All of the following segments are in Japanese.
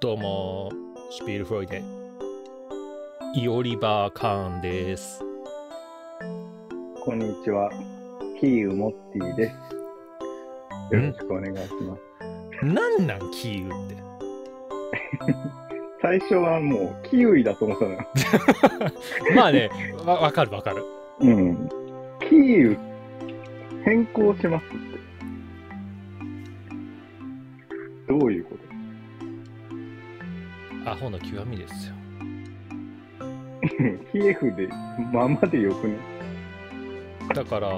どうも、シュピールフロイデ、イオリバー・カーンです。こんにちは。キーウモッティです。よろしくお願いします。なんなん、キーウって？最初はもうキウイだと思ってたのよ。まあね、わわかるわかる。うん。キーウ変更します極みですよ。キエフでまんまでよくね。だから、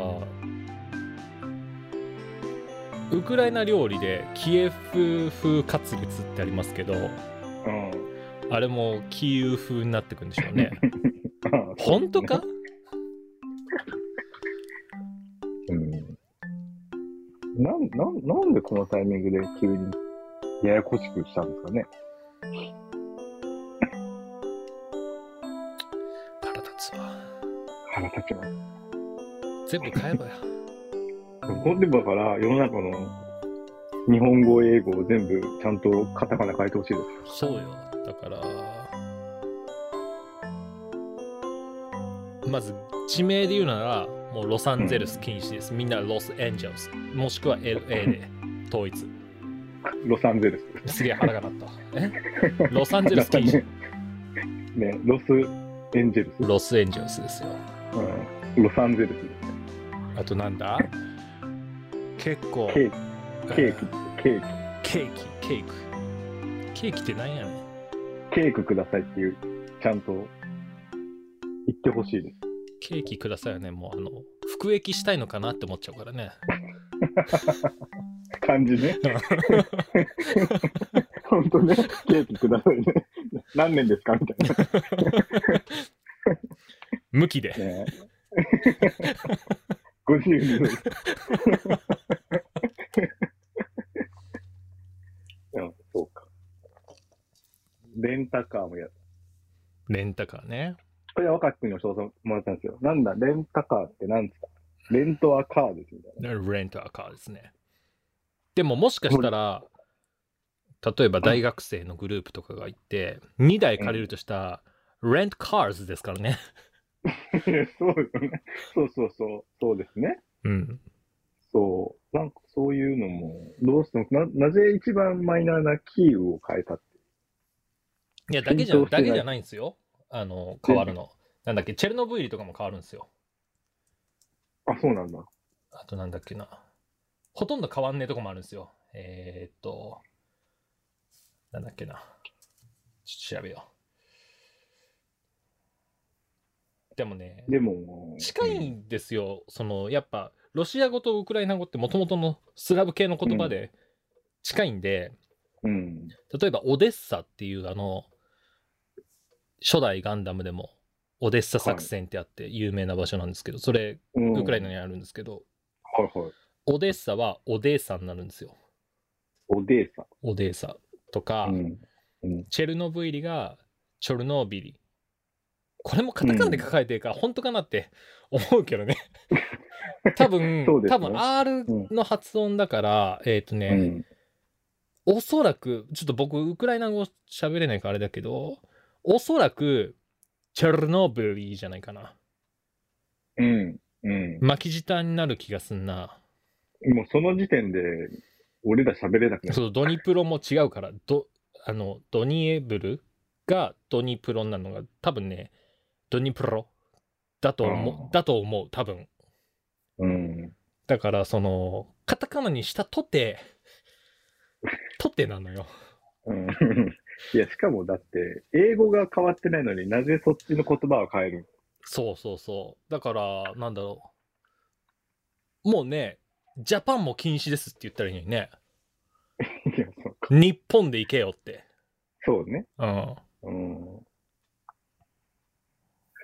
ウクライナ料理でキエフ風カツレツってありますけど、うん。あれもキーウ風になってくんでしょうね。本当か？うん。なん、なん、なんでこのタイミングで急にややこしくしたんですかね。全部買えばよ。ほんでだから、世の中の日本語、英語を全部ちゃんとカタカナ書いてほしいです。そうよ。だから、まず地名で言うなら、もうロサンゼルス禁止です。みんなロスエンジェルス。もしくは LA で統一。ロサンゼルス。すげえ腹が鳴った。え？ロサンゼルス禁止。ね、ロスエンジェルス。ロスエンジェルスですよ。うん、ロサンゼルスですね。あとなんだ？結構。ケーキ、ケーキ、ケーキ。ケーキ、ケーキ。ケーキって何やねん。ケーキくださいっていう、ちゃんと言ってほしいです。ケーキくださいよね。もうあの、服役したいのかなって思っちゃうからね。感じね。ほんとね、ケーキくださいね。何年ですか？みたい向きで。な。ね52度です。うん、そうか。レンタカーもやレンタカーね。これは若くに教えてもらったんですよ。なんだ、レンタカーって何ですか？レントアカーですみたいな。レンタカーですね。でももしかしたら、例えば大学生のグループとかがいて、2台借りるとしたら、レントカーズですからね。そうですよね。そうそうそう。そうですね。うん。そう。なんかそういうのも、どうしても、な、なぜ一番マイナーなキーウを変えたって。いや、だけじゃ、だけじゃないんですよ。あの、変わるの。なんだっけ、チェルノブイリとかも変わるんですよ。あ、そうなんだ。あとなんだっけな。ほとんど変わんねえとこもあるんですよ。えー、っと、なんだっけな。ちょっと調べよう。でもね、でも、近いんですよ。その、やっぱ、ロシア語とウクライナ語ってもともとのスラブ系の言葉で近いんで、うん。例えばオデッサっていうあの、初代ガンダムでもオデッサ作戦ってあって有名な場所なんですけど、それうんウクライナにあるんですけど、はいはい。オデッサはオデーサになるんですよ。オデーサ。オデーサとか、うん。うん。チェルノブイリがチョルノービリ。これもカタカナで書かれてるから本当かなって 思うけどね。多分、ね多分 R の発音だから、えっ、とね、うん。おそらく、ちょっと僕、ウクライナ語喋れないからあれだけど、おそらく、チェルノブイリじゃないかな。うん。うん。巻き舌になる気がすんな。もうその時点で、俺ら喋れなくなる。そう、ドニプロも違うから、ド、あの、ドニエブルがドニプロになるのが、多分ね、ドニプロだと思う、だと思う、多分。うん。だから、その、カタカナにしたとて、とてなのよ。うん。いや、しかもだって、英語が変わってないのになぜそっちの言葉を変える？そうそうそう。だから、なんだろう。もうね、ジャパンも禁止ですって言ったらいいのにね。いや、そうか。日本で行けよって。そうね。うん。うん。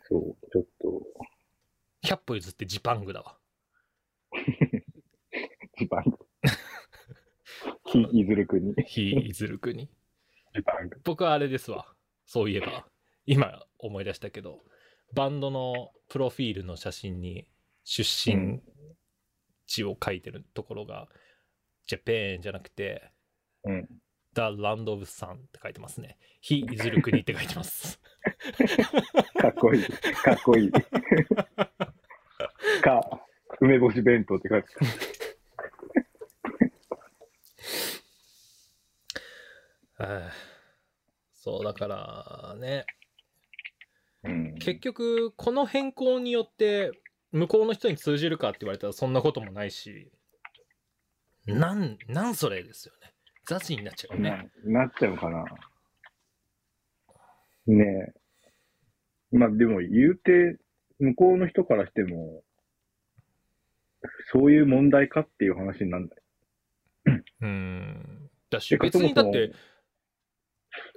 そう、ちょっと、100歩譲ってジパングだわ。ジパング。ひ、いずるくに。ひいずる国。ジパング。僕はあれですわ。そういえば。今思い出したけど、バンドのプロフィールの写真に出身地を書いてるところが、ジャパンじゃなくて、うん The Land of Sun って書いてますね。非いずる国って書いてます。かっこいい。かっこいい。か、梅干し弁当って書いてあー そう、だからね。うん。結局、この変更によって、向こうの人に通じるかって言われたらそんなこともないし、なん、なんそれですよね。雑になっちゃうよね。ななっちゃうかな。ねえ。まあでも言うて、向こうの人からしても、そういう問題かっていう話になるんだよ。うん。だし、別にだって、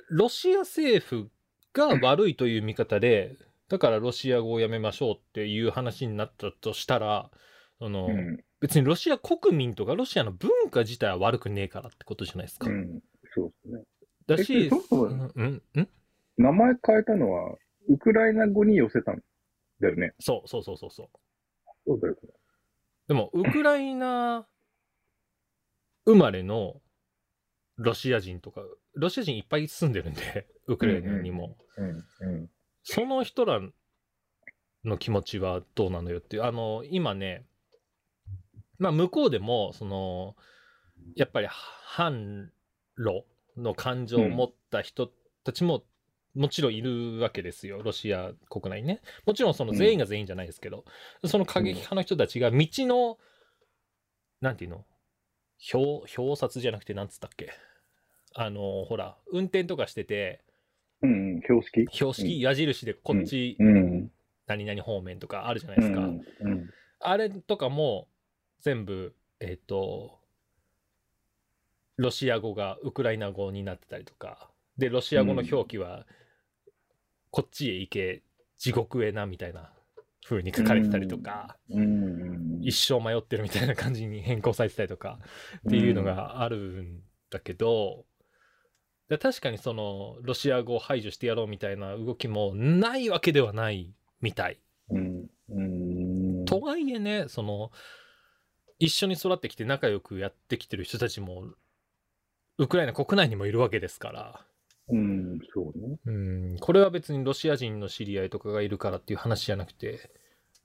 ロシア政府が悪いという見方で、だからロシア語をやめましょうっていう話になったとしたら、その、うん。別にロシア国民とかロシアの文化自体は悪くねえからってことじゃないですか。うん。そうですね。だし、えそもそもうん、うん、うん名前変えたのは、ウクライナ語に寄せたんだよね。そうそうそうそうそう。そうだよね。でも、ウクライナ生まれのロシア人とか、ロシア人いっぱい住んでるんで、ウクライナにも。うん。うん。その人らの気持ちはどうなのよっていう、あの、今ね、まあ、向こうでも、その、やっぱり反ロの感情を持った人たちも、もちろんいるわけですよ、ロシア国内にね。もちろんその全員が全員じゃないですけど、その過激派の人たちが道の、なんていうの？表、表札じゃなくて、なんつったっけ？あの、ほら、運転とかしてて、うん。うん。標識？標識、矢印でこっち、うん。何々方面とかあるじゃないですか。うん。うん。あれとかも全部、えっ、と、ロシア語がウクライナ語になってたりとか、で、ロシア語の表記は、こっちへ行け、地獄へな、みたいな風に書かれてたりとか、うん。一生迷ってるみたいな感じに変更されてたりとか、っていうのがあるんだけど、で確かにその、ロシア語を排除してやろうみたいな動きもないわけではないみたい。とはいえね、その、一緒に育ってきて仲良くやってきてる人たちも、ウクライナ国内にもいるわけですから、うん。そうね。うん、これは別にロシア人の知り合いとかがいるからっていう話じゃなくて、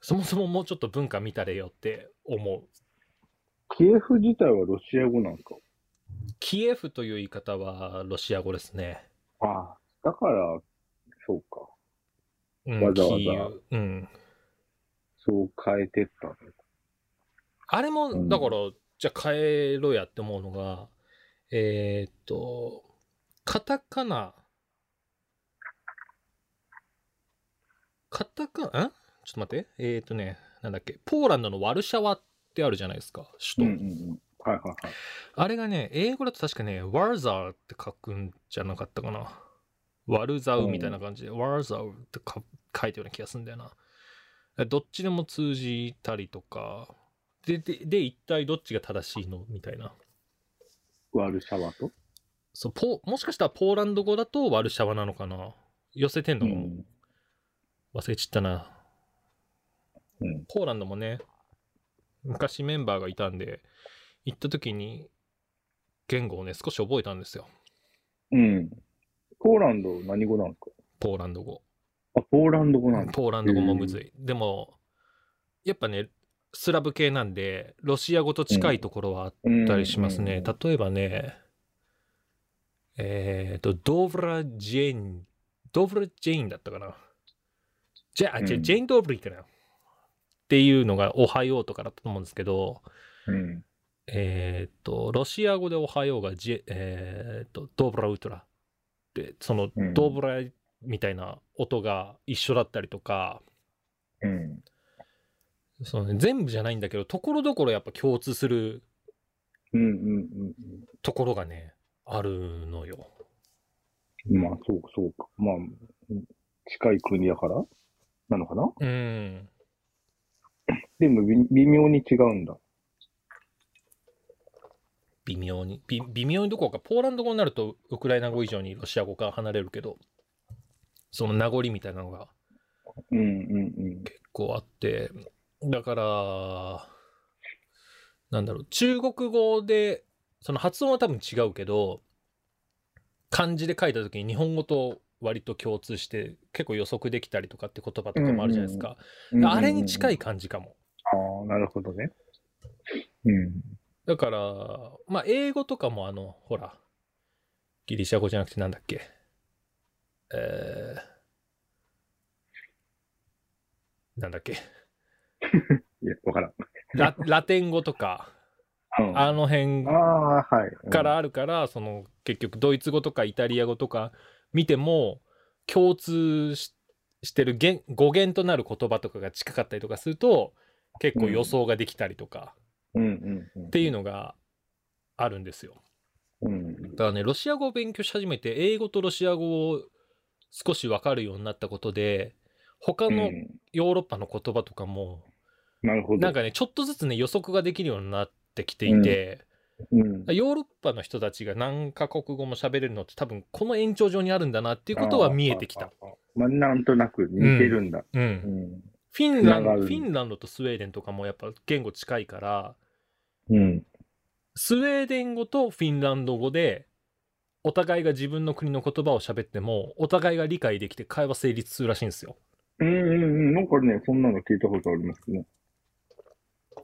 そもそももうちょっと文化見たれよって思う。キエフ自体はロシア語なんですか？キエフという言い方はロシア語ですね。ああ、だから、そうか。うん、わざわざうん。そう変えてったの。あれも、うんだから、じゃあ変えろやって思うのが、えーっと、カタカナ、カタカナ、んちょっと待って。えーっとね、なんだっけ、ポーランドのワルシャワってあるじゃないですか、う首都。んうんうん。はいはいはい。あれがね、英語だと確かね、ワルザーって書くんじゃなかったかな。ワルザウみたいな感じで、ワルザウってか書いてるような気がするんだよな。どっちでも通じたりとか、で、で、で一体どっちが正しいの？みたいな。ワルシャワと？そう、ポもしかしたらポーランド語だとワルシャワなのかな？寄せてんの？かも。忘れちったな。うん。ポーランドもね、昔メンバーがいたんで、行った時に言語をね、少し覚えたんですよ。うん。ポーランド何語なんですか？ポーランド語。あ、ポーランド語なんだ。ポーランド語もむずい。でも、やっぱね、スラブ系なんで、ロシア語と近いところはあったりしますね。うん例えばね、えっ、と、ドブラ・ジェーン、ドブラ・ジェーンだったかな。じゃあ、じゃあうんジェーン・ドブリかな。っていうのが、おはようとかだったと思うんですけど、うん。えっ、と、ロシア語でおはようがジェ、えっ、と、ドブラ・ウトラ。で、そのうん、ドブラみたいな音が一緒だったりとか、うん。そのね、全部じゃないんだけど、ところどころやっぱ共通するうんうんところがね、あるのよ。うん。まあ、そうか、そうか。まあ、うん近い国だからなのかな？うん。でも微、微妙に違うんだ。微妙に。び微妙にどころか、ポーランド語になるとウクライナ語以上にロシア語から離れるけど、その名残みたいなのがうんうん結構あって、だから、なんだろう、中国語で、その発音は多分違うけど、漢字で書いた時に日本語と割と共通して結構予測できたりとかって言葉とかもあるじゃないですか。あれに近い。い感じかも。ああ、なるほどね。うん。だから、まあ英語とかもあの、ほら、ギリシャ語じゃなくてなんだっけ。えー、なんだっけ。いや、わからん。ララテン語とか、うんあの辺からあるから、その結局ドイツ語とかイタリア語とか見ても共通ししてる言語源となる言葉とかが近かったりとかすると結構予想ができたりとか。っていうのがあるんですよ。うん。だからねロシア語を勉強し始めて英語とロシア語を少し分かるようになったことで他のうんヨーロッパの言葉とかも。なんかねちょっとずつね予測ができるようになってきていて。うん、ヨーロッパの人たちが何カ国語も喋れるのって多分この延長上にあるんだなっていうことは見えてきた。まあ、なんとなく似てるんだ。う。うんん。フィンランド、フィンランドとスウェーデンとかもやっぱ言語近いから、うん。スウェーデン語とフィンランド語で、お互いが自分の国の言葉を喋っても、お互いが理解できて会話成立するらしいんですよ。うんうんうん。なんかね、そんなの聞いたことありますね。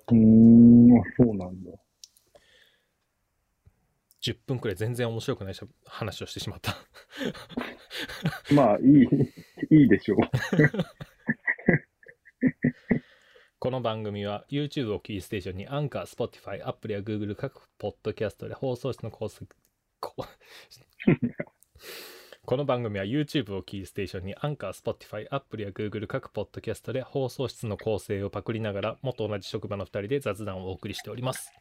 うーん、あ、そうなんだ。10分くらい全然面白くない話をしてしまった。まあ、いい、いいでしょう。この番組は YouTube をキーステーションにアンカー、Spotify、Apple や Google 各ポッドキャストで放送室の構成、ここの番組は YouTube をキーステーションにアンカー、Spotify、Apple や Google 各ポッドキャストで放送室の構成をパクりながら元同じ職場の2人で雑談をお送りしております。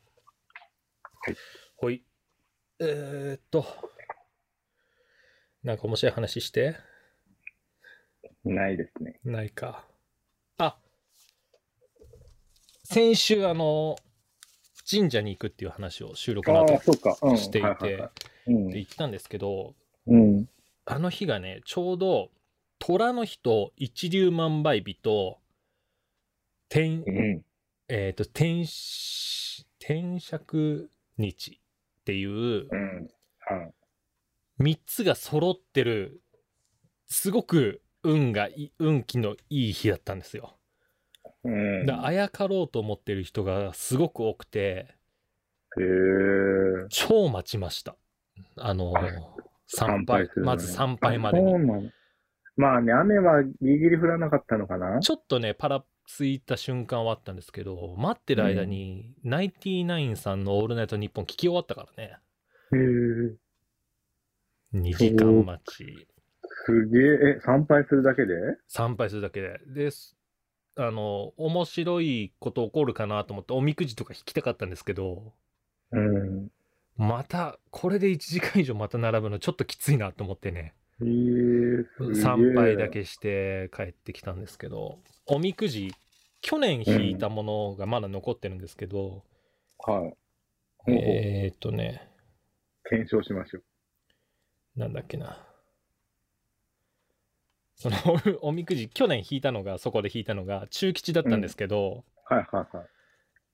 はい。ほい。えー、っと、なんか面白い話してないですね。ないか。あ先週、あの、神社に行くっていう話を収録の後。していて行ったんですけど、うん。あの日がね、ちょうど、虎の日と一粒万倍日と、天う、ん。えっ、と、天し、天釈日っていううん。はい。3つが揃ってる、すごく運が運気のいい日だったんですよ。うん。だあやかろうと思ってる人がすごく多くて。超待ちました。あの、参拝ねまず参拝までに。まあね、雨はギリギリ降らなかったのかな？ちょっとね、パラついた瞬間はあったんですけど、待ってる間に、ナインティナインさんのオールナイトニッポン聞き終わったからね。へえ。2時間待ち。すげえ。え、参拝するだけで？参拝するだけで。です。あの、面白いこと起こるかなと思って、おみくじとか引きたかったんですけど、うん。また、これで1時間以上また並ぶのちょっときついなと思ってね。へえ。参拝だ。けして帰ってきたんですけど、おみくじ、去年引いたものがまだ残ってるんですけど、はい。ほうほうえーっとね、検証しましょう。なんだっけな。そのお おみくじ、去年引いたのが、そこで引いたのが中吉だったんですけど、はいはいはい。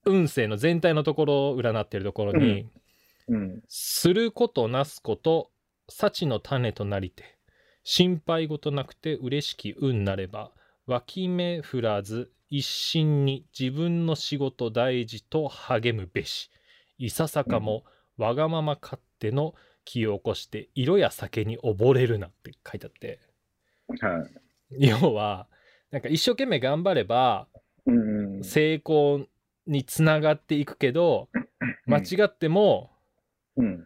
運勢の全体のところを占ってるところに、うん。することなすこと、幸の種となりて、心配事なくて嬉しき運なれば、脇目振らず、一心に自分の仕事大事と励むべし。いささかもわがまま勝手の気を起こして、色や酒に溺れるなって書いてあって、はい。要は、なんか一生懸命頑張れば。成功につながっていくけど、間違っても、うん。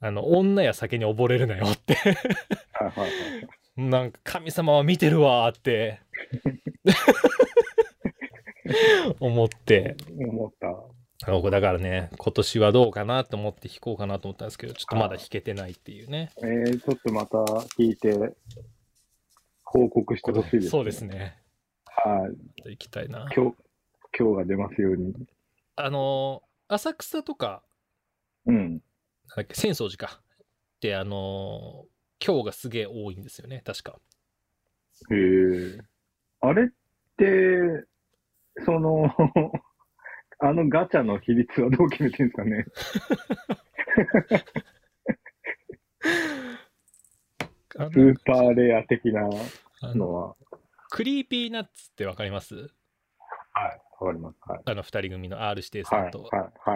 あの、女や酒に溺れるなよって。はいはいはい。なんか神様は見てるわーって思って思った。僕だからね今年はどうかなと思って弾こうかなと思ったんですけどちょっとまだ弾けてないっていうねえー、ちょっとまた聞いて、報告してほしいです、そうです。ねはい。行きたいな今日、今日が出ますように。あのー浅草とかうん。だっけ浅草寺かってあのー今日がすげえ多いんですよね確かへえ。あれって、その、あのガチャの比率はどう決めてるんですかね？あスーパーレア的なのは、 Creepy Nuts ってわかります？はい、わかります。はい。あの二人組の R 指定さはい、んと。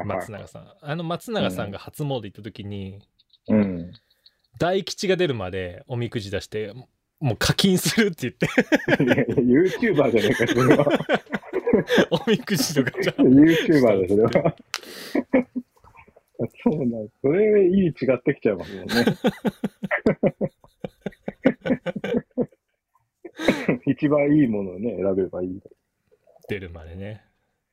松永さん。あの松永さんが初詣行った時に、うん。大吉が出るまでおみくじ出して、もう課金するって言って、YouTuber じゃないか、それは。おみくじとかじゃ YouTuber だ、それは。そうなんそれ、いい違ってきちゃいますもんね。一番いいものをね、選べばいい。出るまでね。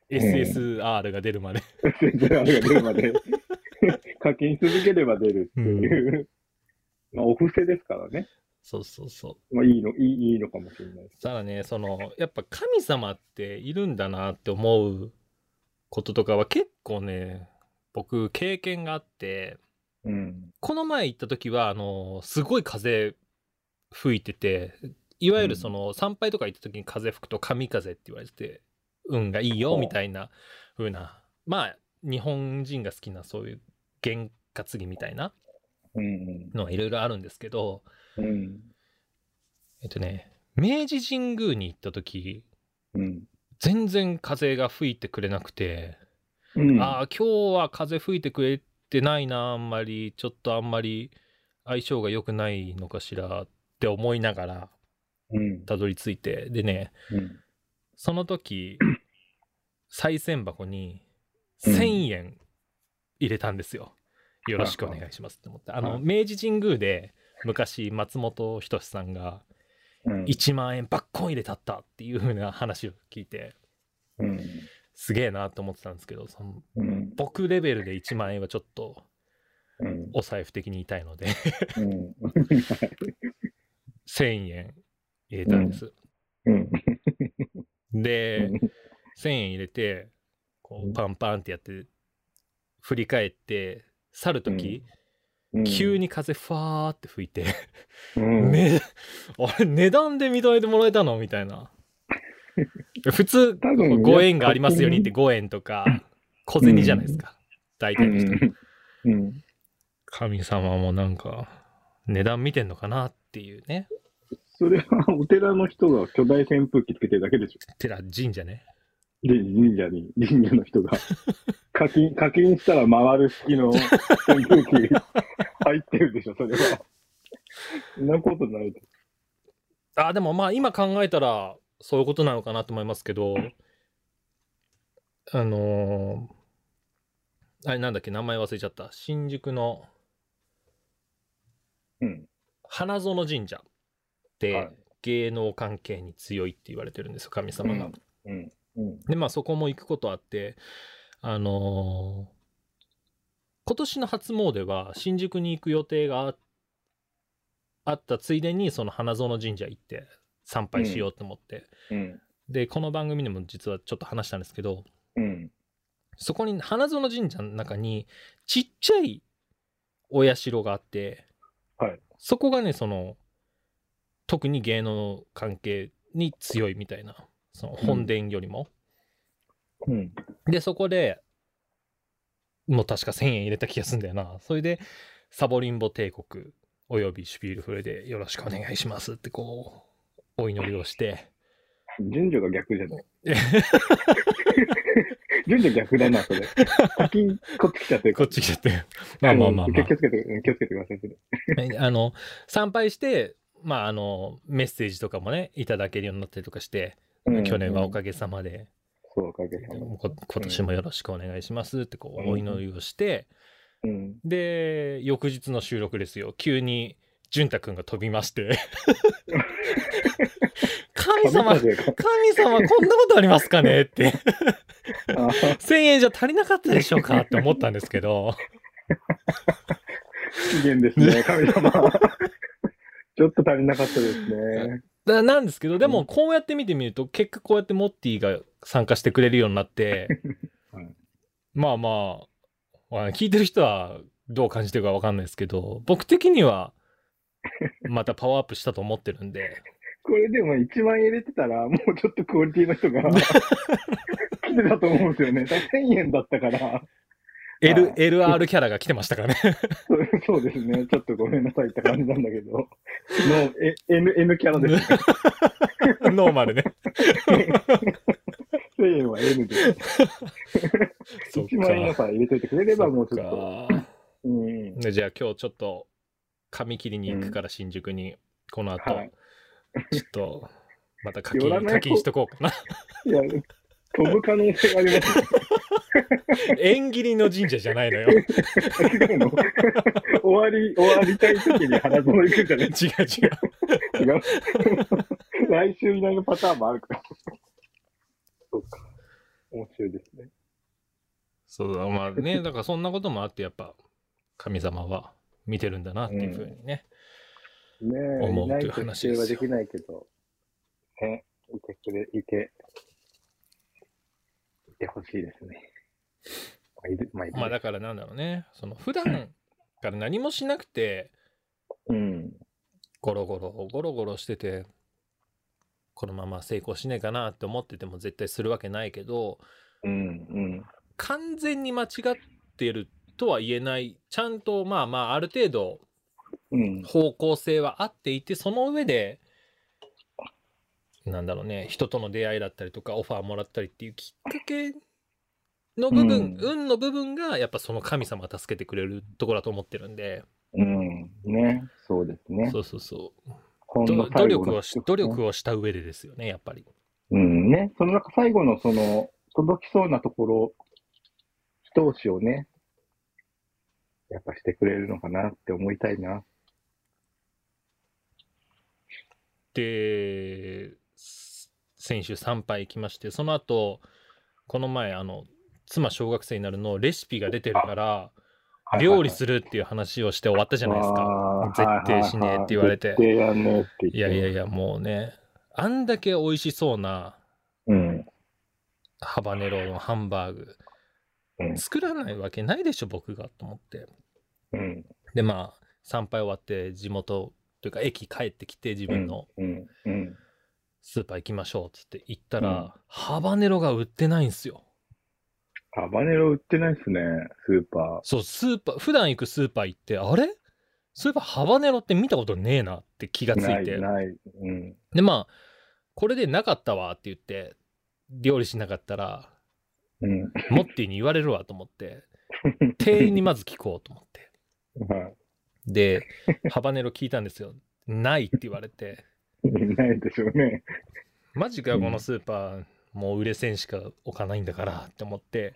SSR が出るまで。全然あれが出るまで、課金し続ければ出るっていう。まあ、お布施ですからね。そうそうそう。まあ、いいの、いいいいのかもしれない。ただね、その、やっぱ神様っているんだなって思うこととかは結構ね、僕経験があって、うん。この前行った時は、あの、すごい風吹いてて、いわゆるその、参拝とか行った時に風吹くと神風って言われてて、運がいいよみたいな風な、まあ、日本人が好きなそういう験担ぎみたいなうん。のはいろいろあるんですけど、うん。えっとね、明治神宮に行った時、うん。全然風が吹いてくれなくて、うん。ああ、今日は風吹いてくれてないな、あんまり、ちょっとあんまり相性が良くないのかしらって思いながらうん。たどり着いて、でね、うん。その時、賽銭箱にうん1000円入れたんですよ。よろしくお願いしますって思って。あの、はい明治神宮で昔松本人志さんがうん。1万円バッコン入れたったっていう風な話を聞いて、うん。すげえなと思ってたんですけど、そのうん。僕レベルで1万円はちょっとうん。お財布的に痛いのでうん。1000円入れたんです。うん。で、1000円入れて、こうパンパンってやって、振り返って、去るとき、うん。急に風ファーって吹いて、うん。ね、あれ値段で認めてもらえたのみたいな。普通、多分5円がありますようにって5円とか、小銭じゃないですか。大う体の人。神様もなんか、値段見てんのかなっていうね。それはお寺の人が巨大扇風機つけてるだけでしょ。寺神社ね。で、神社に、神社の人が。課金、課金したら回る式の扇風機入ってるでしょ、それは。そんなことないであ、でもまあ今考えたらそういうことなのかなと思いますけど、あのーあれなんだっけ、名前忘れちゃった。新宿のうん。花園神社芸能関係に強いって言われてるんですよ、神様が。うん。うん。で、まあそこも行くことあって、あのー今年の初詣は新宿に行く予定がああったついでにその花園神社行って参拝しようと思って、うん。でこの番組でも実はちょっと話したんですけどうん。そこに花園神社の中にちっちゃいお社があって、はいそこがねその特に芸能関係に強いみたいなその本殿よりも、うん。でそこでもう確か1000円入れた気がするんだよなそれでサボリンボ帝国およびシュピールフレでよろしくお願いしますってこうお祈りをして順序が逆じゃない？順序逆だな、それ。課金、こっち来ちゃってるこっち来ちゃってまあまあまあまあ気をつけて、うん気をつけてください、それ。あの参拝してまああのメッセージとかもねいただけるようになったりとかして、うん去年はおかげさまで、そう、おかげさまで。こ今年もよろしくお願いしますってこううんお祈りをして、うん。で翌日の収録ですよ。急に潤太くんが飛びまして。神様神様こんなことありますかね？って。あ1000円じゃ足りなかったでしょうか？って思ったんですけど。不機嫌ですね、神様。ちょっと足りなかったですね。だなんですけどでもうんこうやって見てみると結果こうやってモッティが参加してくれるようになって、はいまあまあまあ聞いてる人はどう感じてるか分かんないですけど僕的には またパワーアップしたと思ってるんでこれでも1万円入れてたら、もうちょっとクオリティの人が来てたと思うんですよね。だ1000円だったから、L はい LR キャラが来てましたからね。そうですね。ちょっとごめんなさいって感じなんだけど。のえ N, N キャラですね。ノーマルね。1000円は N です。そっ1万円のか。さ入れといてくれればもうちょっと。うん。でじゃあ今日ちょっと髪切りに行くから新宿に、この後、はいちょっとまた課金課金しとこうかな。いや、飛ぶ可能性がありますね。縁切りの神社じゃないのよ。違うの終わり、終わりたい時に花園行くんじゃない？違う違う。違う 来週以内のパターンもあるから。そうか。面白いですね。そうだ、まあね、だからそんなこともあって、やっぱ神様は見てるんだなっていうふうにね。ねえ、思うといういないと話ですよ否定はできないけど、ね、いてくれ、いて、いてほしいですね。まあ、まあ、だからなんだろうね、その普段から何もしなくて、うん。ゴロゴロ、ゴロゴロしてて、このまま成功しねえかなって思ってても絶対するわけないけど、うん、うん。完全に間違ってるとは言えない、ちゃんとまあまあある程度うん。方向性はあっていて、その上で、なんだろうね、人との出会いだったりとか、オファーもらったりっていうきっかけの部分、うん運の部分が、やっぱその神様が助けてくれるところだと思ってるんで、うん。ね。そうですね。そうそうそう。努力をし、努力をした上でですよね、やっぱり。うんね。その中最後のその、届きそうなところ、一押しをね、やっぱしてくれるのかなって思いたいな。で、す先週参拝行きまして、その後、この前、あの、妻小学生になるのレシピが出てるから、料理するっていう話をして終わったじゃないですか。か絶対しねえって言われて。いやいやいや、もうね、あんだけ美味しそうなうん。ハバネロのハンバーグ、うん作らないわけないでしょ、僕がと思って。うん。で、まあ、参拝終わって、地元というか、駅帰ってきて、自分のうん。うん。スーパー行きましょうっつって行ったら、うんハバネロが売ってないんすよ。ハバネロ売ってないっすね、スーパそう、スーパー、普段行くスーパー行って、あれ？そういえばハバネロって見たことねえなって気がついい、て。ない。うん。で、まあ、これでなかったわって言って、料理しなかったら、うん。モッティに言われるわと思って、店員にまず聞こうと思って。はで、ハバネロ聞いたんですよ。ないって言われて、い。ないでしょうね。マジかこのスーパー、もう売れ線しか置かないんだからって思って。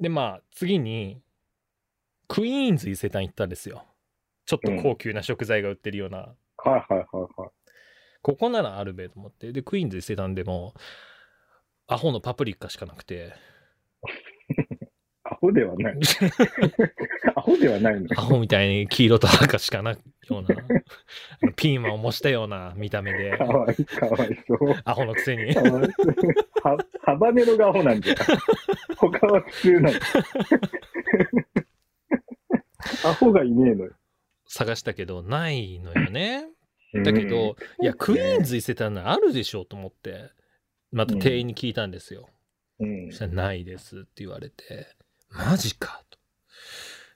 で、まあ、次に、クイーンズ伊勢丹行ったんですよ。ちょっと高級な食材が売ってるような、はいはいはいはい。ここならあるべと思って。で、クイーンズ伊勢丹でも、アホのパプリカしかなくて、アホではない。アホではないの。アホみたいに黄色と赤しかないような、ピーマンを模したような見た目でか、わいい、かわいそう。アホのくせにはハバネロがアホなんじゃ。他は普通なの。アホがいねえのよ。探したけど、ないのよね。うんだけど、いや、クイーンズ伊勢丹ならあるでしょうと思って、また店員に聞いたんですよ。うんそしたらないですって言われて、マジかと。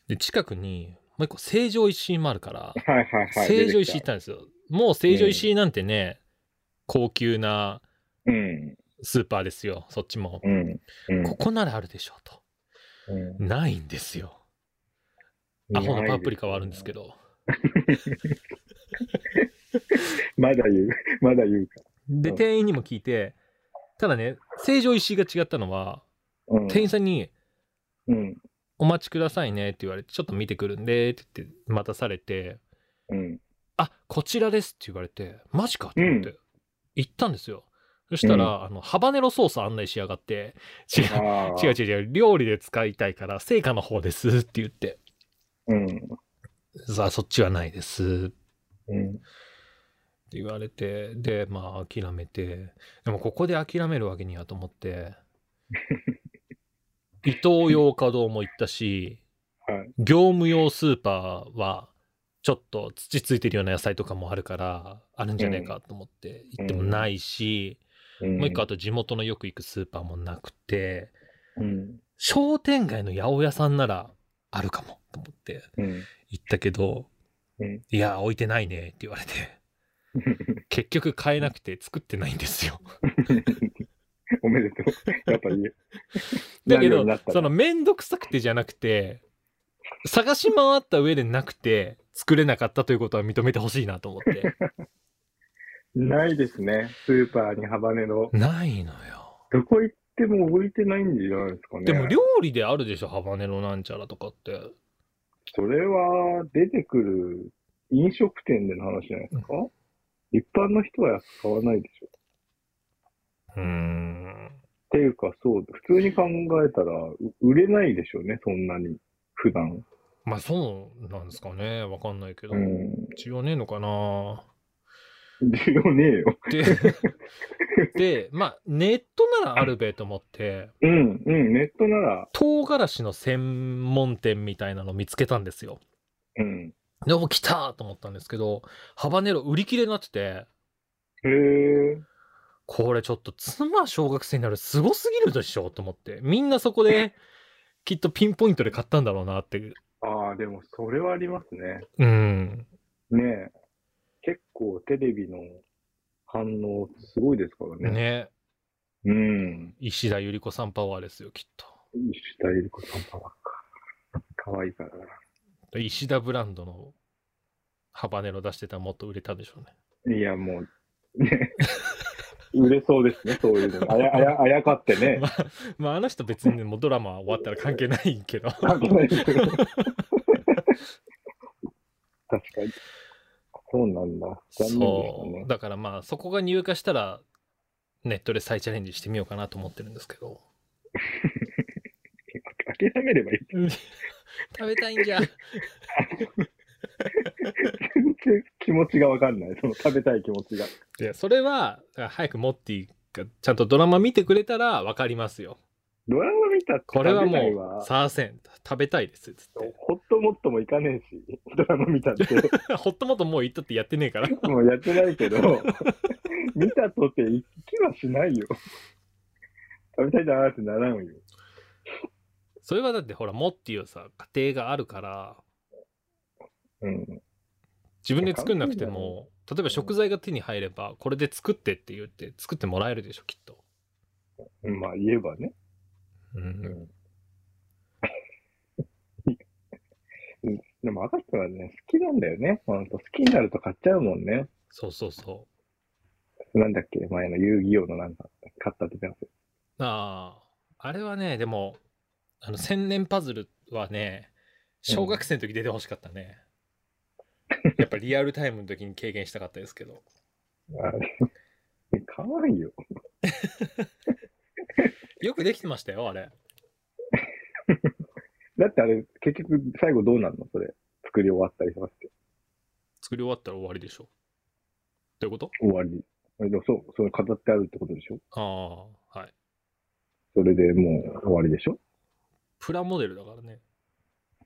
で、近くに、もう一個、成城石井もあるから、はいはいはい。成城石井行ったんですよ。もう成城石井なんてね、高級な。スーパーですよ、そっちも。うん。うんここならあるでしょうと。うんないんですよ。アホのパプリカはあるんですけど。まだ言う。まだ言うか。で、うん店員にも聞いて、ただね、成城石井が違ったのは、うん。店員さんに、うん。お待ちくださいねって言われて、ちょっと見てくるんでって言って待たされて、うん。あ、こちらですって言われて、マジかと思って、行ったんですよ。そしたら、あの、ハバネロソース案内しやがって、違う、違う違う違う、料理で使いたいから、成果の方ですって言って、うん。さあ、そっちはないですってうん。言われて、で、まあ、諦めて、でもここで諦めるわけにはと思って、伊東洋華堂も行ったし、はい。業務用スーパーはちょっと土ついてるような野菜とかもあるからあるんじゃねえかと思って行ってもないし、うんもう一個あと地元のよく行くスーパーもなくてうん。商店街の八百屋さんならあるかもと思ってうん。行ったけど、うんいや、置いてないねって言われて、結局買えなくて作ってないんですよ。おめでとう。やっぱり。だけどそのめんどくさくてじゃなくて、探し回った上でなくて作れなかったということは認めてほしいなと思って。ないですね。スーパーにハバネロ。ないのよ。どこ行っても置いてないんじゃないですかね。でも料理であるでしょ、ハバネロなんちゃらとかって。それは出てくる飲食店での話じゃないですか、一般の人は使わないでしょ。うーん。っていうか、そう、普通に考えたら、う売れないでしょうね、そんなに。普段。まあそうなんですかね。わかんないけど。うん。需要ねえのかな需要ねえよ。で、で、まあネットならあるべと思って、うん、うん、ネットなら、唐辛子の専門店みたいなの見つけたんですよ。うん。でも来たと思ったんですけど、ハバネロ売り切れになってて、へえ。これちょっと妻小学生になるすごすぎるでしょと思って。みんなそこで きっとピンポイントで買ったんだろうなって。ああ、でもそれはありますね。うん。ねえ。結構テレビの反応すごいですからね。ね。うん。石田ゆり子さんパワーですよ、きっと。石田ゆり子さんパワーか。かわいいからな。石田ブランドのハバネロ出してたらもっと売れたでしょうね。いや、もう、ね。売れそうですね、そういうの。あや、あや、あやかってねま。あ、まあ、あの人別にねもうドラマ終わったら関係ないけど。関係ないけど。確かに。そうなんだ。残念でしたねそう。。だからまあ、そこが入荷したら、ネットで再チャレンジしてみようかなと思ってるんですけど。諦めればいい。食べたいんじゃ。気持ちがわかんない。その食べたい気持ちが。いや、それは、早くモッティがちゃんとドラマ見てくれたら分かりますよ。ドラマ見たってこれはもわう、サーセン、食べたいです、つって。ホットモットも行かねえし、ドラマ見たって。ホットモットもう行ったってやってねえから。もうやってないけど、見たとて行きはしないよ。食べたいなーってならんよ。それはだってほら、モッティはさ、家庭があるから、うん。自分で作んなくても、例えば食材が手に入れば、これで作ってって言って作ってもらえるでしょ、きっと。まあ言えばね。うん。でも赤人はね、好きなんだよね。ほんと好きになると買っちゃうもんね。そうそうそなんだっけ前の遊戯王のなんか、買ったって言ってます。ああ、あれはね、でも、あの、千年パズルはね、小学生の時出てほしかったね。やっぱリアルタイムの時に経験したかったですけど。あれ、かわいいよ。よくできてましたよ、あれ。だってあれ、結局最後どうなんの？それ。作り終わったりとかして。作り終わったら終わりでしょ。どういうこと？終わり。あれでもそう、それ飾ってあるってことでしょ？ああ、はい。それでもう終わりでしょ？プラモデルだからね。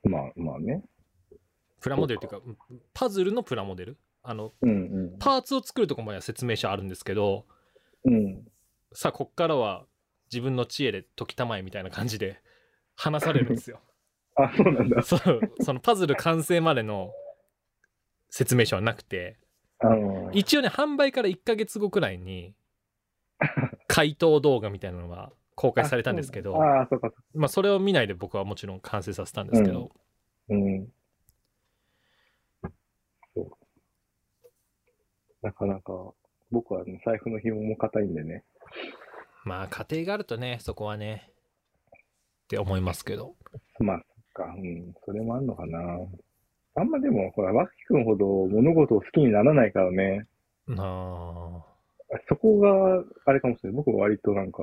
まあまあね。プラモデルっていうか、パズルのプラモデル？あの、うんうん。パーツを作るとこまでは説明書あるんですけど、うん。さあ、こっからは自分の知恵で解きたまえみたいな感じで 話されるんですよ。あ、そうなんだ。そう、そのパズル完成までの説明書はなくて、あのー、一応ね、販売から1ヶ月後くらいに、回答動画みたいなのが公開されたんですけど、ああ、そうか、そまあ、それを見ないで僕はもちろん完成させたんですけど、う。うん。そう。なかなか、僕はね、財布の紐も硬いんでね。まあ、家庭があるとね、そこはね、って思いますけど。まあ、そっか、うん、それもあんのかな。あんまでも、ほら、若きくんほど物事を好きにならないからね。ああ、そこが、あれかもしれない。僕は割となんか、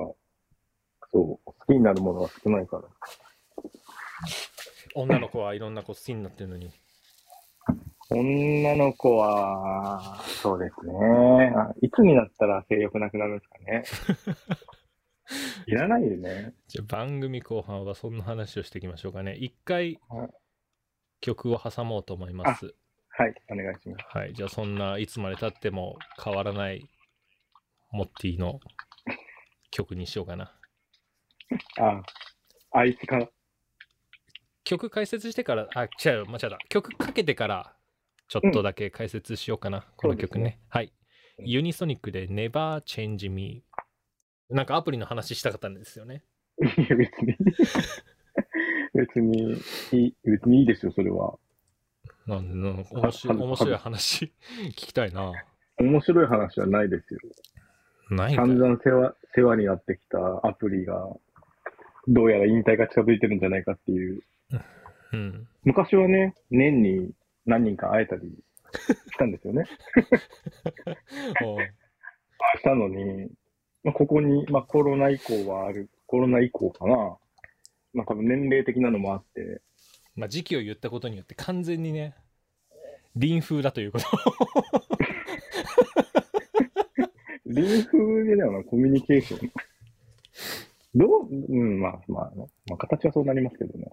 そう、好きになるものが少ないから。女の子はいろんな子好きになってるのに。女の子は、そうですね。あいつになったら性欲なくなるんですかね。いらないよね。じゃあ番組後半はそんな話をしていきましょうかね。一回はい曲を挟もうと思います。はい、お願いします。はい。じゃあそんないつまでたっても変わらないモッティの曲にしようかな。ああいつか。曲解説してから、あ、違う、間違った。曲かけてから、ちょっとだけ解説しようかな、この曲ね。はい。うんユニソニックで Never Change Me。なんかアプリの話したかったんですよね。いや、別に。別にいい、別にいいですよ、それは。なんで、なんか面白面白い話聞きたいな。面白い話はないですよ。ない散々世話世話になってきたアプリが、どうやら引退が近づいてるんじゃないかっていう。うん。昔はね、年に何人か会えたりしたんですよね。したのに、まあ、ここに、まあ、コロナ以降はある、コロナ以降かな。まあ、多分年齢的なのもあって、まあ、時期を言ったことによって完全にね、臨風だということ。リンフではなコミュニケーション。どう、うん、まあ、まあ、ね、まあ、形はそうなりますけどね。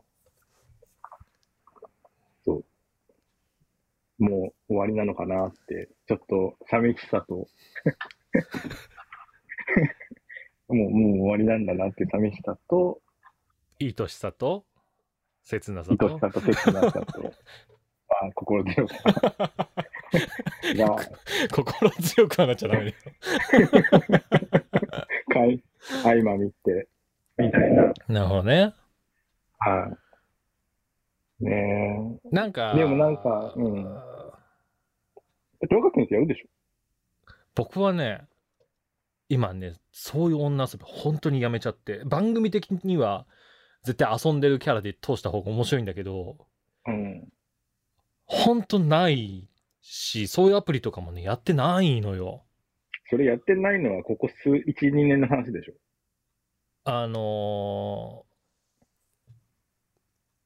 そう。もう終わりなのかなって、ちょっと寂しさと、もう、もう終わりなんだなって寂しさと、いい年さと、切なさと？愛し。さと切なさと、ま あ、心強さが、心強くはなっちゃダメだよ。かい、相まみって、みたいな。なるほどね。はい。ねえ。なんか、でもなんかうんやるでしょ？僕はね、今ね、そういう女遊び本当にやめちゃって、番組的には絶対遊んでるキャラで通した方が面白いんだけど、うん。本当ないし、そういうアプリとかもね、やってないのよ。それやってないのは、ここ数、1、2年の話でしょ？あのー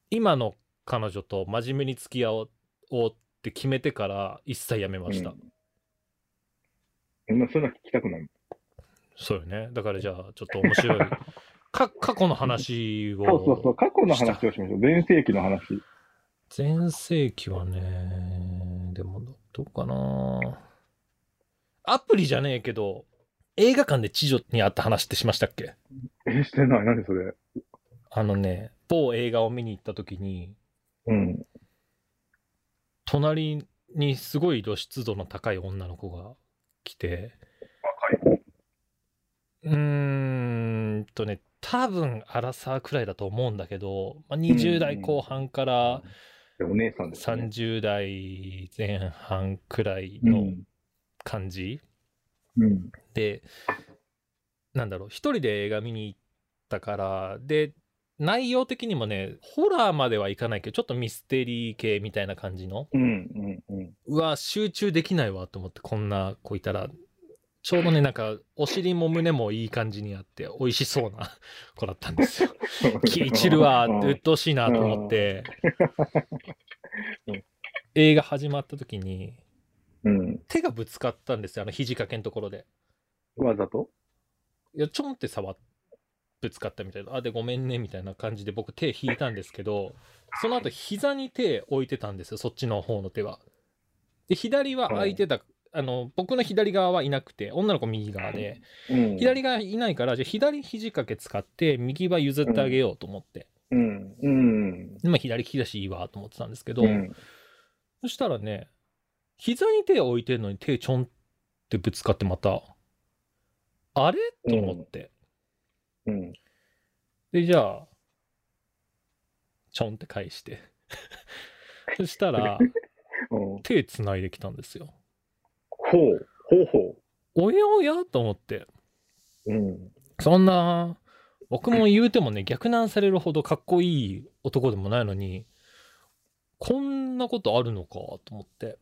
今の彼女と真面目に付き合おうって決めてから一切やめました。うん。まあ、そういうの聞きたくない。そうよね。だからじゃあ、ちょっと面白い。か過去の話を。そうそうそう、過去の話をしましょう。前世紀の話。前世紀はね、でもどどうかな。アプリじゃねえけど、映画館で知女に会った話ってしましたっけ？え、してない。何それ？あのね、某映画を見に行った時に、うん。隣にすごい露出度の高い女の子が来て、若い。うーんとね、多分アラサーくらいだと思うんだけど、まあ、20代後半からでお姉さんですね。30代前半くらいうのん。感じ、うん。で、なんだろう、一人で映画見に行ったから、で、内容的にもね、ホラーまではいかないけど、ちょっとミステリー系みたいな感じの、うん。うん。うん。うわ、集中できないわと思って、こんな子いたら、ちょうどね、なんか、お尻も胸もいい感じにあって、美味しそうな 子だったんですよ。気散るわ鬱陶しいなと思ってうん、映画始まった時に、うん。手がぶつかったんですよ、あの肘掛けのところで。わざと？いや、ちょんって触っぶつかったみたいな。あ、で、ごめんね、みたいな感じで僕手引いたんですけど、その後膝に手置いてたんですよ、そっちの方の手は。で、左は空いてた、あの、僕の左側はいなくて、女の子右側で、うん。左がいないから、じゃあ左肘掛け使って、右は譲ってあげようと思って。うん。うん。でまあ、左利きだしいいわと思ってたんですけど、うん。そしたらね、膝に手を置いてるのに手ちょんってぶつかってまた、あれ？と思って。うん。で、じゃあ、ちょんって返して。そしたら、うん。手つないできたんですよ。ほう。ほうほおやおやと思って。う。うん。そんな、僕も言うてもね、逆難されるほどかっこいい男でもないのに、こんなことあるのかと思って。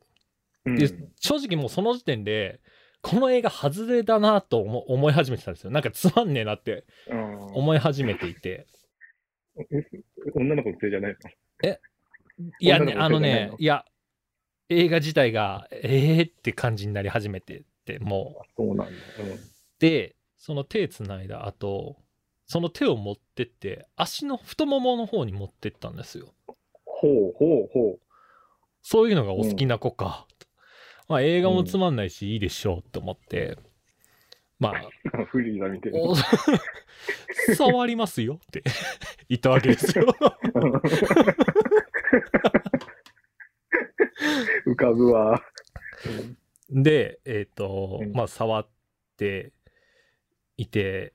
うんで、正直もうその時点で、この映画外れだなと思思い始めてたんですよ。なんかつまんねえなってうん思い始めていて。え女の子のせいじゃないいやね、あのねいや、映画自体が、えーって感じになり始めてて、もう。そうなんだ。で、その手つないだ後、その手を持ってって、足の太ももの方に持ってったんですよ。ほうほうほそういうのがお好きな子か。まあ映画もつまんないし、いいでしょうって思って。まあ、フリーザみたいな。お 触りますよって言ったわけですよ。浮かぶわ。で、えっ、と、うんまあ、触っていて、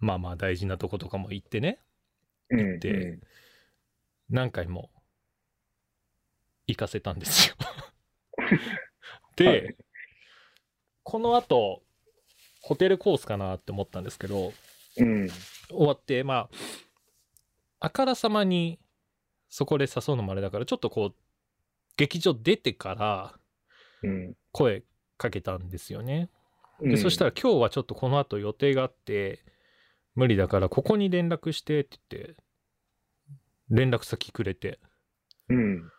まあまあ大事なとことかも行ってね、うん。で何回も行かせたんですよ。で、はいこの後、ホテルコースかなって思ったんですけど、うん。終わって、まあ、あからさまにそこで誘うのもあれだから、ちょっとこう、劇場出てからうん。声かけたんですよね。うん。で、そしたら今日はちょっとこの後予定があって、無理だからここに連絡してって言って、連絡先くれて。うん。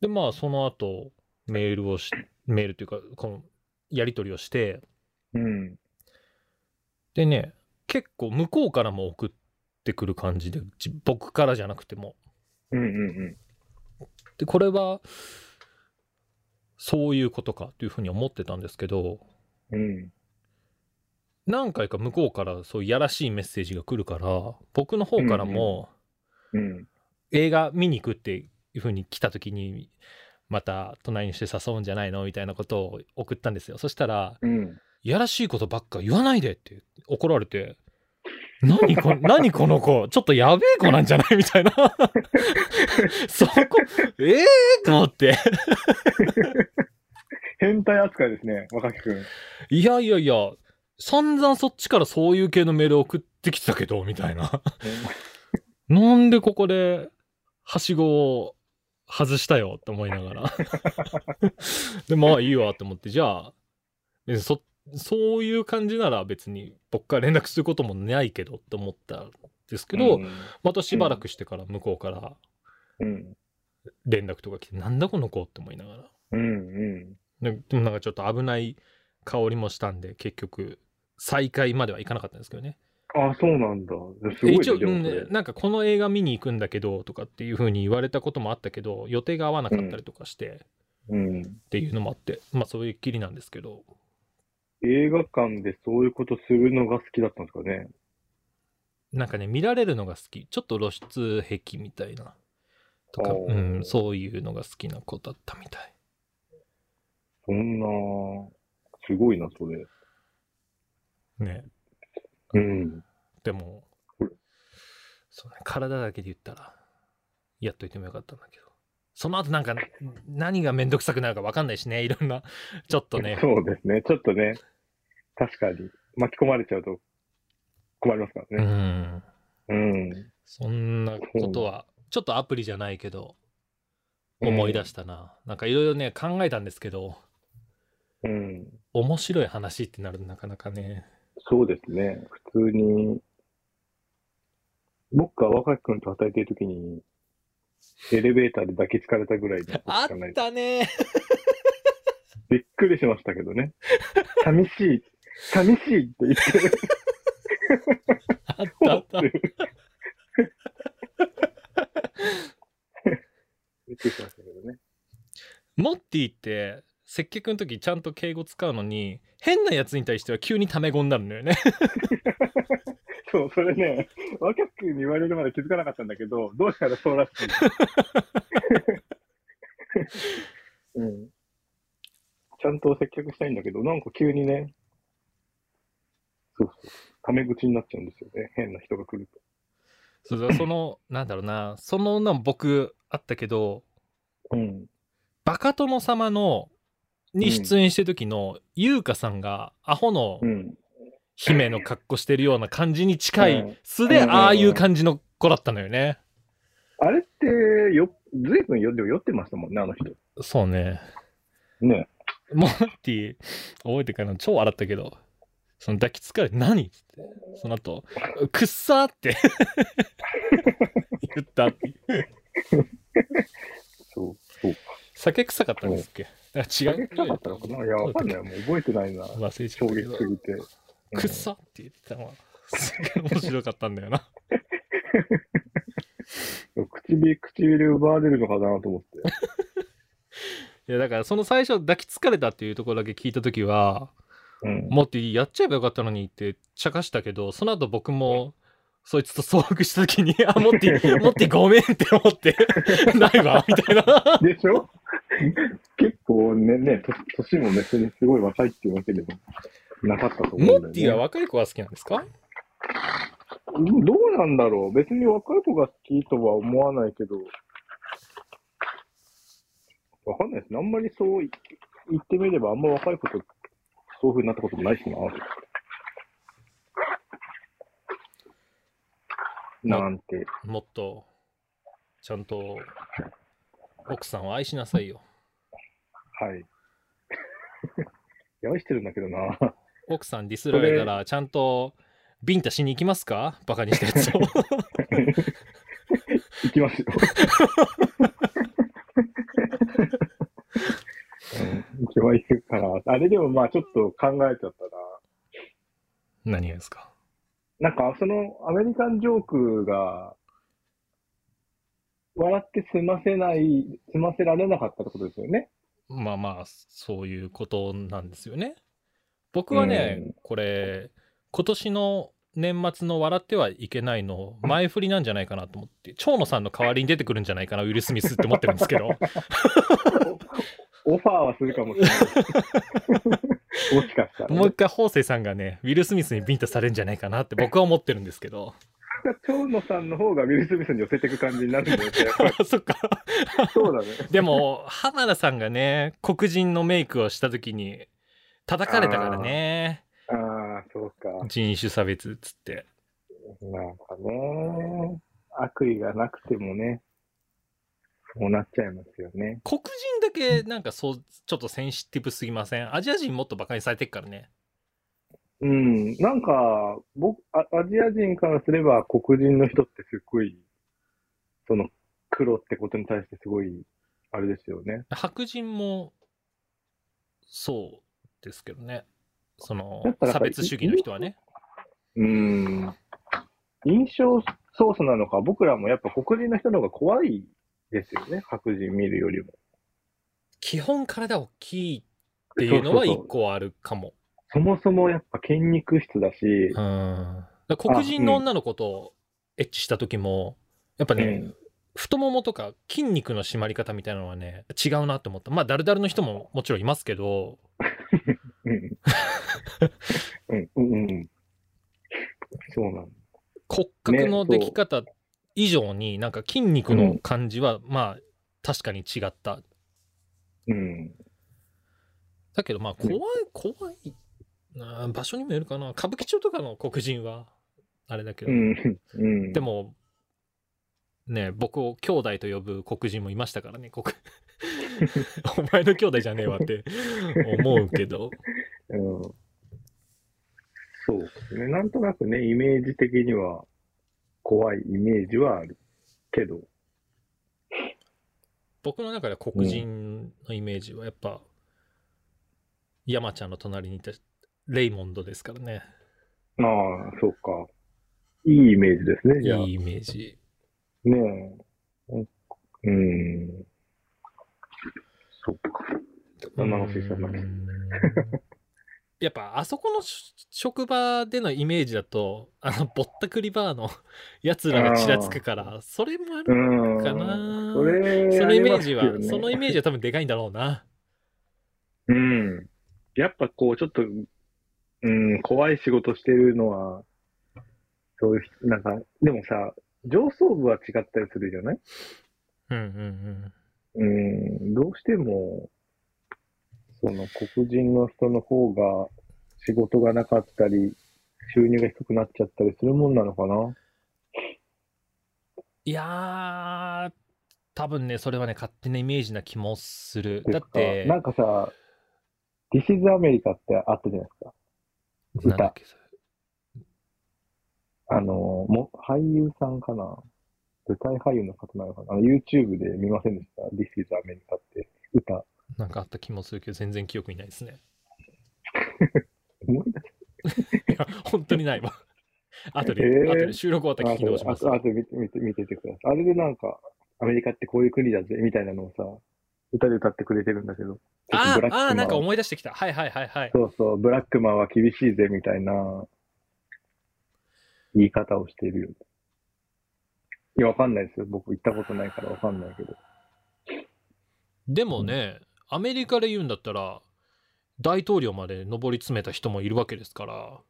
で、まあその後メールをし、メールというか、このやり取りをして、うん。でね、結構向こうからも送ってくる感じで、じ僕からじゃなくても。うん。うん。で、これは、そういうことかというふうに思ってたんですけど、うん。何回か向こうからそういうやらしいメッセージが来るから、僕の方からもうん。映画見に行くっていうふうに来た時に、また隣にして誘うんじゃないのみたいなことを送ったんですよ。そしたら、うん。やらしいことばっか言わないでって怒られて、何こ 何この子、ちょっとやべえ子なんじゃないみたいな。そこ、ええー、と思って。変態扱いですね、若木くん。いやいやいや、散々そっちからそういう系のメール送ってきてたけど、みたいな。なんでここで、はしごを外したよって思いながら。で、まあいいわって思って、じゃあ、そ、そういう感じなら別に僕から連絡することもないけどって思ったんですけど、うんまたしばらくしてから向こうからうん。連絡とか来て、なんだこの子って思いながら。うん。うん。ででもなんかちょっと危ない香りもしたんで、結局、再会まではいかなかったんですけどね。あ、そうなんだ。すごいね、一応、なんかこの映画見に行くんだけどとかっていう風に言われたこともあったけど、予定が合わなかったりとかして、うん。っていうのもあって、まあそういうきりなんですけど、映画館でそういうことするのが好きだったんですかね。なんかね、見られるのが好き。ちょっと露出癖みたいな。とか、おうーん、そういうのが好きな子だったみたい。そんな、すごいな、それ。ね。うん。でもそうね、体だけで言ったら、やっといてもよかったんだけど。その後なんか、何がめんどくさくなるか分かんないしね、いろんな、ちょっとね、そうですね。ちょっとね、確かに巻き込まれちゃうと困りますかうらね。ん。うん。そんなことは、ちょっとアプリじゃないけど、思い出したな。なんかいろいろね、考えたんですけど、うん。面白い話ってなるとなかなかね。そうですね。普通に、僕が若木君と働いてるときに、エレベーターで抱きつかれたぐらいのことあっ。たね。びっくりしましたけどね。寂しい、寂しいって言ってる。あったあった。びっくりしましたけどね。モッティって、接客の時ちゃんと敬語使うのに、変なやつに対しては急にタメ語になるのよね。そう、それね、若くに言われるまで気づかなかったんだけど、どうしたらそうらしい。うん。ちゃんと接客したいんだけど、なんか急にね、そうそう、タメ口になっちゃうんですよね。変な人が来ると。そうその、なんだろうな、その女も僕あったけど、うん。バカ殿様の、に出演してる時の、優香さんがアホのうん。姫の格好してるような感じに近いうん素でうんああいう感じの子だったのよね。あれって、よ、ずいぶんよ、でも酔ってましたもんね、あの人。そうね。ね。モッティ、覚えてるかな？超笑ったけど、その抱きつかれて何？って。その後、くっさーって 言ったって。そう、そう。酒臭かったんですっけ？あ違う？なかったのかな？いや、わかんない。もう覚えてないな。忘れちゃ衝撃すぎて。くっさって言ってたのは、すげえ面白かったんだよな。うん唇、唇奪われるのかなと思って。いや、だからその最初抱きつかれたっていうところだけ聞いたときは、うん。モッティやっちゃえばよかったのにって茶化したけど、その後僕も、そいつと遭遇した時に、あ、モッティ、モッティごめんって思って、ないわ、みたいな。でしょ？結構ね、ね、と年も別にすごい若いっていうわけでもなかったと思うんだよね。モッティは若い子が好きなんですか？うんどうなんだろう別に若い子が好きとは思わないけど、わかんないですね。あんまりそうい言ってみれば、あんま若い子とそういう風になったこともないしな。なんて。もっと、ちゃんと、奥さんを愛しなさいよ。はい。愛してるんだけどな。奥さんディスられたら、ちゃんと、ビンタしに行きますか？バカにしたやつを。行きますよ。うん、行きは行くから。あれでもまあちょっと考えちゃったな。何がですか？なんかそのアメリカンジョークが、笑って済ませない、済ませられなかったってことですよね？まあまあ、そういうことなんですよね。僕はね、うんこれ、今年の年末の笑ってはいけないの、前振りなんじゃないかなと思って、蝶野さんの代わりに出てくるんじゃないかな、ウィル・スミスって思ってるんですけど、オファーはするかもしれない。もしかしたら、ね。もう一回、法政さんがね、ウィル・スミスにビンタされるんじゃないかなって 僕は思ってるんですけど、蝶野さんの方がウィル・スミスに寄せていく感じになるんだよ そっか。そうだね。でも、浜田さんがね、黒人のメイクをした時に、叩かれたからね、ああ、そうか。人種差別っつって。なんかね、悪意がなくてもね、そうなっちゃいますよね。黒人だけなんかそうちょっとセンシティブすぎません？アジア人もっとバカにされてっからねうん、なんか、僕、あアジア人からすれば黒人の人ってすごい、その黒ってことに対してすごい、あれですよね。白人もそうですけどねその差別主義の人はねうん。印象操作なのか、僕らもやっぱ黒人の人の方が怖いですよね。白人見るよりも。基本体大きいっていうのは一個あるかも。そもそもやっぱ筋肉質だし、うん。黒人の女の子とエッチした時もやっぱね、うん。太ももとか筋肉の締まり方みたいなのはね違うなと思った。まあダルダルの人ももちろんいますけど。うん。うん、うん、うん。そうなの。骨格のでき方以上になんか筋肉の感じはまあ確かに違った。うん。だけどまあ怖い怖いな場所にもよるかな歌舞伎町とかの黒人はあれだけど、うん。うん。でもね僕を兄弟と呼ぶ黒人もいましたからね黒 お前の兄弟じゃねえわって思うけどうん。そうですね。なんとなくね、イメージ的には怖いイメージはあるけど。僕の中では黒人のイメージはやっぱ山ちゃんの隣にいたレイモンドですからねああ、そうか。いいイメージですね、じゃあ。いいイメージねえ。うん。そっか。そんな話したんだけ やっぱあそこのし職場でのイメージだとあのぼったくりバーの やつらがちらつくからそれもあうるん。かな。それ、そのイメージは、そのイメージは多分でかいんだろうな。うん。やっぱこう、ちょっと、うん、怖い仕事してるのは、そういう人、なんか、でもさ、上層部は違ったりするじゃない？うんうん。うん、どうしても、その黒人の人の方が仕事がなかったり、収入が低くなっちゃったりするもんなのかな？いやー多分ねそれはね勝手なイメージな気もするだってなんかさ、This is America ってあったじゃないですか？歌あの、も、俳優さんかな？舞台俳優の方なのかな？あの ?YouTube で見ませんでした ?This is America って歌。なんかあった気もするけど全然記憶にないですね 思い出せいや本当にないわ 後で、えー後で収録終わったら聞き直しますあと、あと見て、見て、見ててください。あれでなんか、アメリカってこういう国だぜ、みたいなのをさ、歌で歌ってくれてるんだけど。あーあなんか思い出してきた。はいはいはいはい。そうそう、ブラックマンは厳しいぜみたいな言い方をしているよ。いや、わかんないですよ。僕行ったことないからわかんないけど。でもね、アメリカで言うんだったら、大統領まで上り詰めた人もいるわけですから、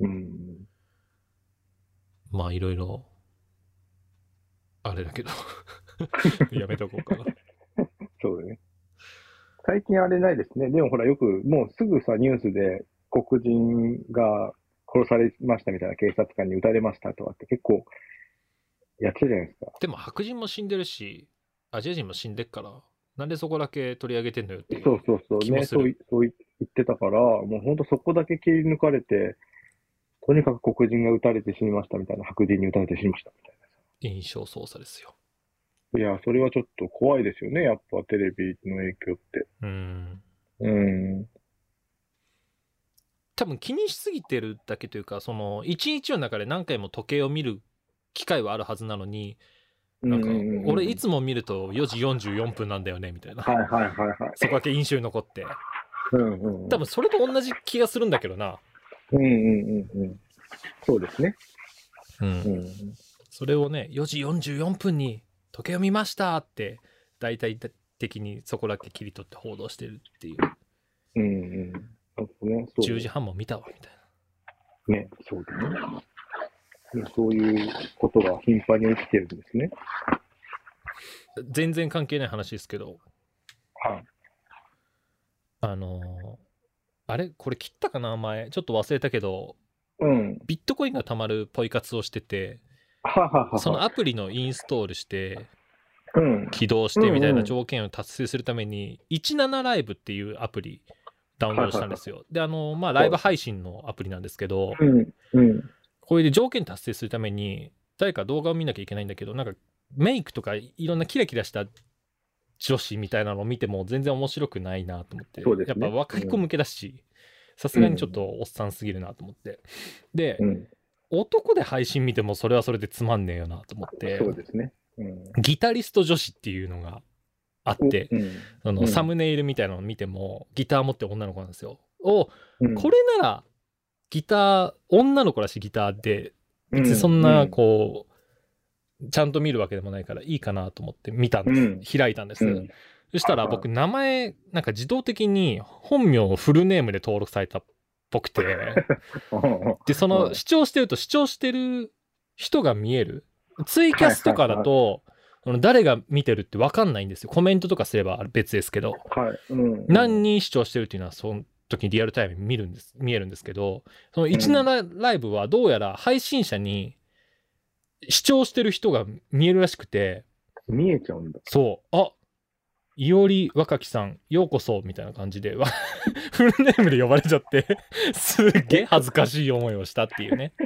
うん。まあいろいろ、あれだけど、やめとこうかな。そうだね。最近あれないですね。でもほら、よく、もうすぐさ、ニュースで黒人が殺されましたみたいな警察官に撃たれましたとかって結構やってるじゃないですか。でも白人も死んでるし、アジア人も死んでっから、なんでそこだけ取り上げてんのよっていう。そうそうそう。ね、そうい、そうい言ってたから、もう本当そこだけ切り抜かれて、とにかく黒人が撃たれて死にましたみたいな、白人に撃たれて死にましたみたい印象操作ですよ。な。いや、それはちょっと怖いですよね。やっぱテレビの影響って。うん。うん。多分気にしすぎてるだけというか、その、一日の中で何回も時計を見る機会はあるはずなのに、なんか俺いつも見ると4時44分なんだよね、みたいな。はいはいはいはい。そこだけ印象に残って。うんうんうん。多分それと同じ気がするんだけどな。うんうんうんうん。そうですね。うんうん。それをね、4時44分に時計を見ましたって、大体的にそこだけ切り取って報道してるっていう。うんうん。ね。そう10時半も見たわ、みたいな。ね。そうだね。そういうことが頻繁に起きてるんですね。全然関係ない話ですけど、はい。あのーあれ？これ切ったかな？前。ちょっと忘れたけど、うん。ビットコインが貯まるポイ活をしてて。そのアプリのインストールして、うん。起動してみたいうんうなん条件を達成するために、17ライブっていうアプリダウンロードしたんですよ。で、あの、まあ、ライブ配信のアプリなんですけど、うん。うん。これで条件達成するために、誰か動画を見なきゃいけないんだけど、なんかメイクとかいろんなキラキラした女子みたいなのを見ても全然面白くないなと思って、ねやっぱ若い子向けだし、さすがにちょっとおっさんすぎるなと思って。で、うん。男で配信見てもそれはそれでつまんねえよなと思って、そうですね。うん。ギタリスト女子っていうのがあって、うん。そのうんサムネイルみたいなのを見ても、ギター持ってる女の子なんですよ。おうんこれなら、ギター、女の子らしいギターで、別にそんうな、こう、ちゃんと見るわけでもないからいいかなと思って見たんです。うん開いたんです。うんそしたらはい僕、名前、なんか自動的に本名をフルネームで登録されたっぽくて、で、そのはい視聴してると視聴してる人が見える。ツイキャスとかだと、誰が見てるって分かんないんですよ。コメントとかすれば別ですけど。はい。うん。何人視聴してるっていうのはその時にリアルタイムに見るんです見えるんですけどその17ライブはどうやら配信者に視聴してる人が見えるらしくて。見えちゃうんだ。そう。あいおり若きさんようこそみたいな感じでわ フルネームで呼ばれちゃってすっげえ恥ずかしい思いをしたっていうね。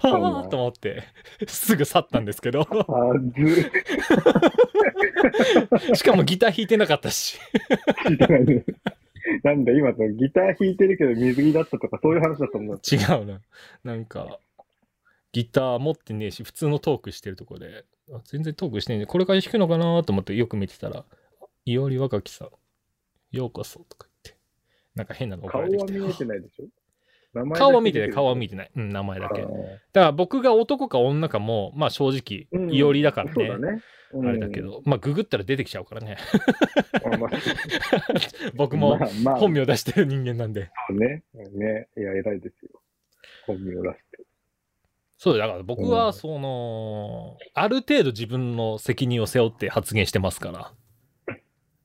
はあと思ってすぐ去ったんですけど。しかもギター弾いてなかったし なんだ、今ギター弾いてるけど水着だったとかそういう話だと思う。違うな。なんか、ギター持ってねえし、普通のトークしてるとこで、あ全然トークしてねえねこれから弾くのかなと思ってよく見てたら、いおり若きさん、ようこそとか言って、なんか変なの送顔はられてきて。見えてないでしょ？名前顔は見てない、顔は見ててない。うん、名前だけ。だから僕が男か女かも、まあ正直、うんいおりだからね。そうだね。うんあれだけ。ど、まあググったら出てきちゃうからね。あまあ 僕もまあまあ本名出してる人間なんで。そうね。ね。いや、偉いですよ。本名を出して。そうだから僕はうんその、ある程度自分の責任を背負って発言してますから。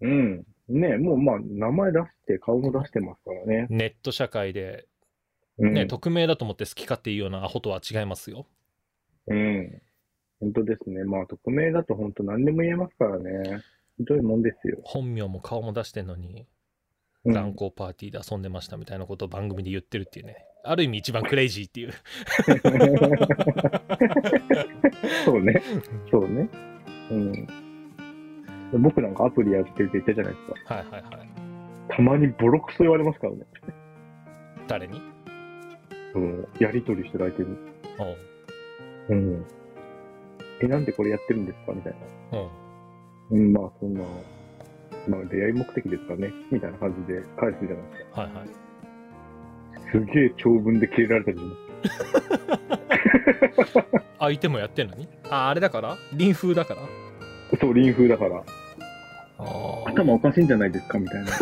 うん。ねもうまあ、名前出して、顔も出してますからね。ネット社会で、うん。ね匿名だと思って好き勝手言うようなアホとは違いますよ。うん。本当ですね。まあ、匿名だと本当何でも言えますからね。ひどいもんですよ。本名も顔も出してんのに、うんパーティーで遊んでましたみたいなことを番組で言ってるっていうね。ある意味一番クレイジーっていう。そうね。そうね。うん。僕なんかアプリやってるって言ったじゃないですか。はいはいはい。たまにボロクソ言われますからね。誰に？そのやりとりしてる相手に。おううん。え、なんでこれやってるんですか？みたいな。うん。うん、まあそんな、まあ出会い目的ですかね、みたいな感じで返すじゃないですか。はいはい。すげえ長文で切れられたりします。相手もやってんのに？あ、あれだから？臨風だから？そう、臨風だから。頭おかしいんじゃないですか？みたいな。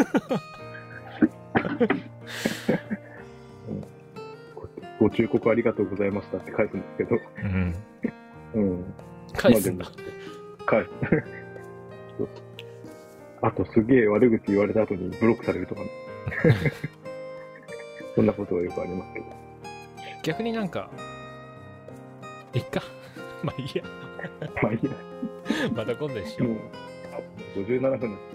ご忠告ありがとうございましたって返すんですけど、うん。うん。返すんだ返す。あとすげえ悪口言われた後にブロックされるとかね。そんなことはよくありますけど。逆になんか、いっか。まあいいや。まあいいや。また今度にしよう。もう、あ57分です。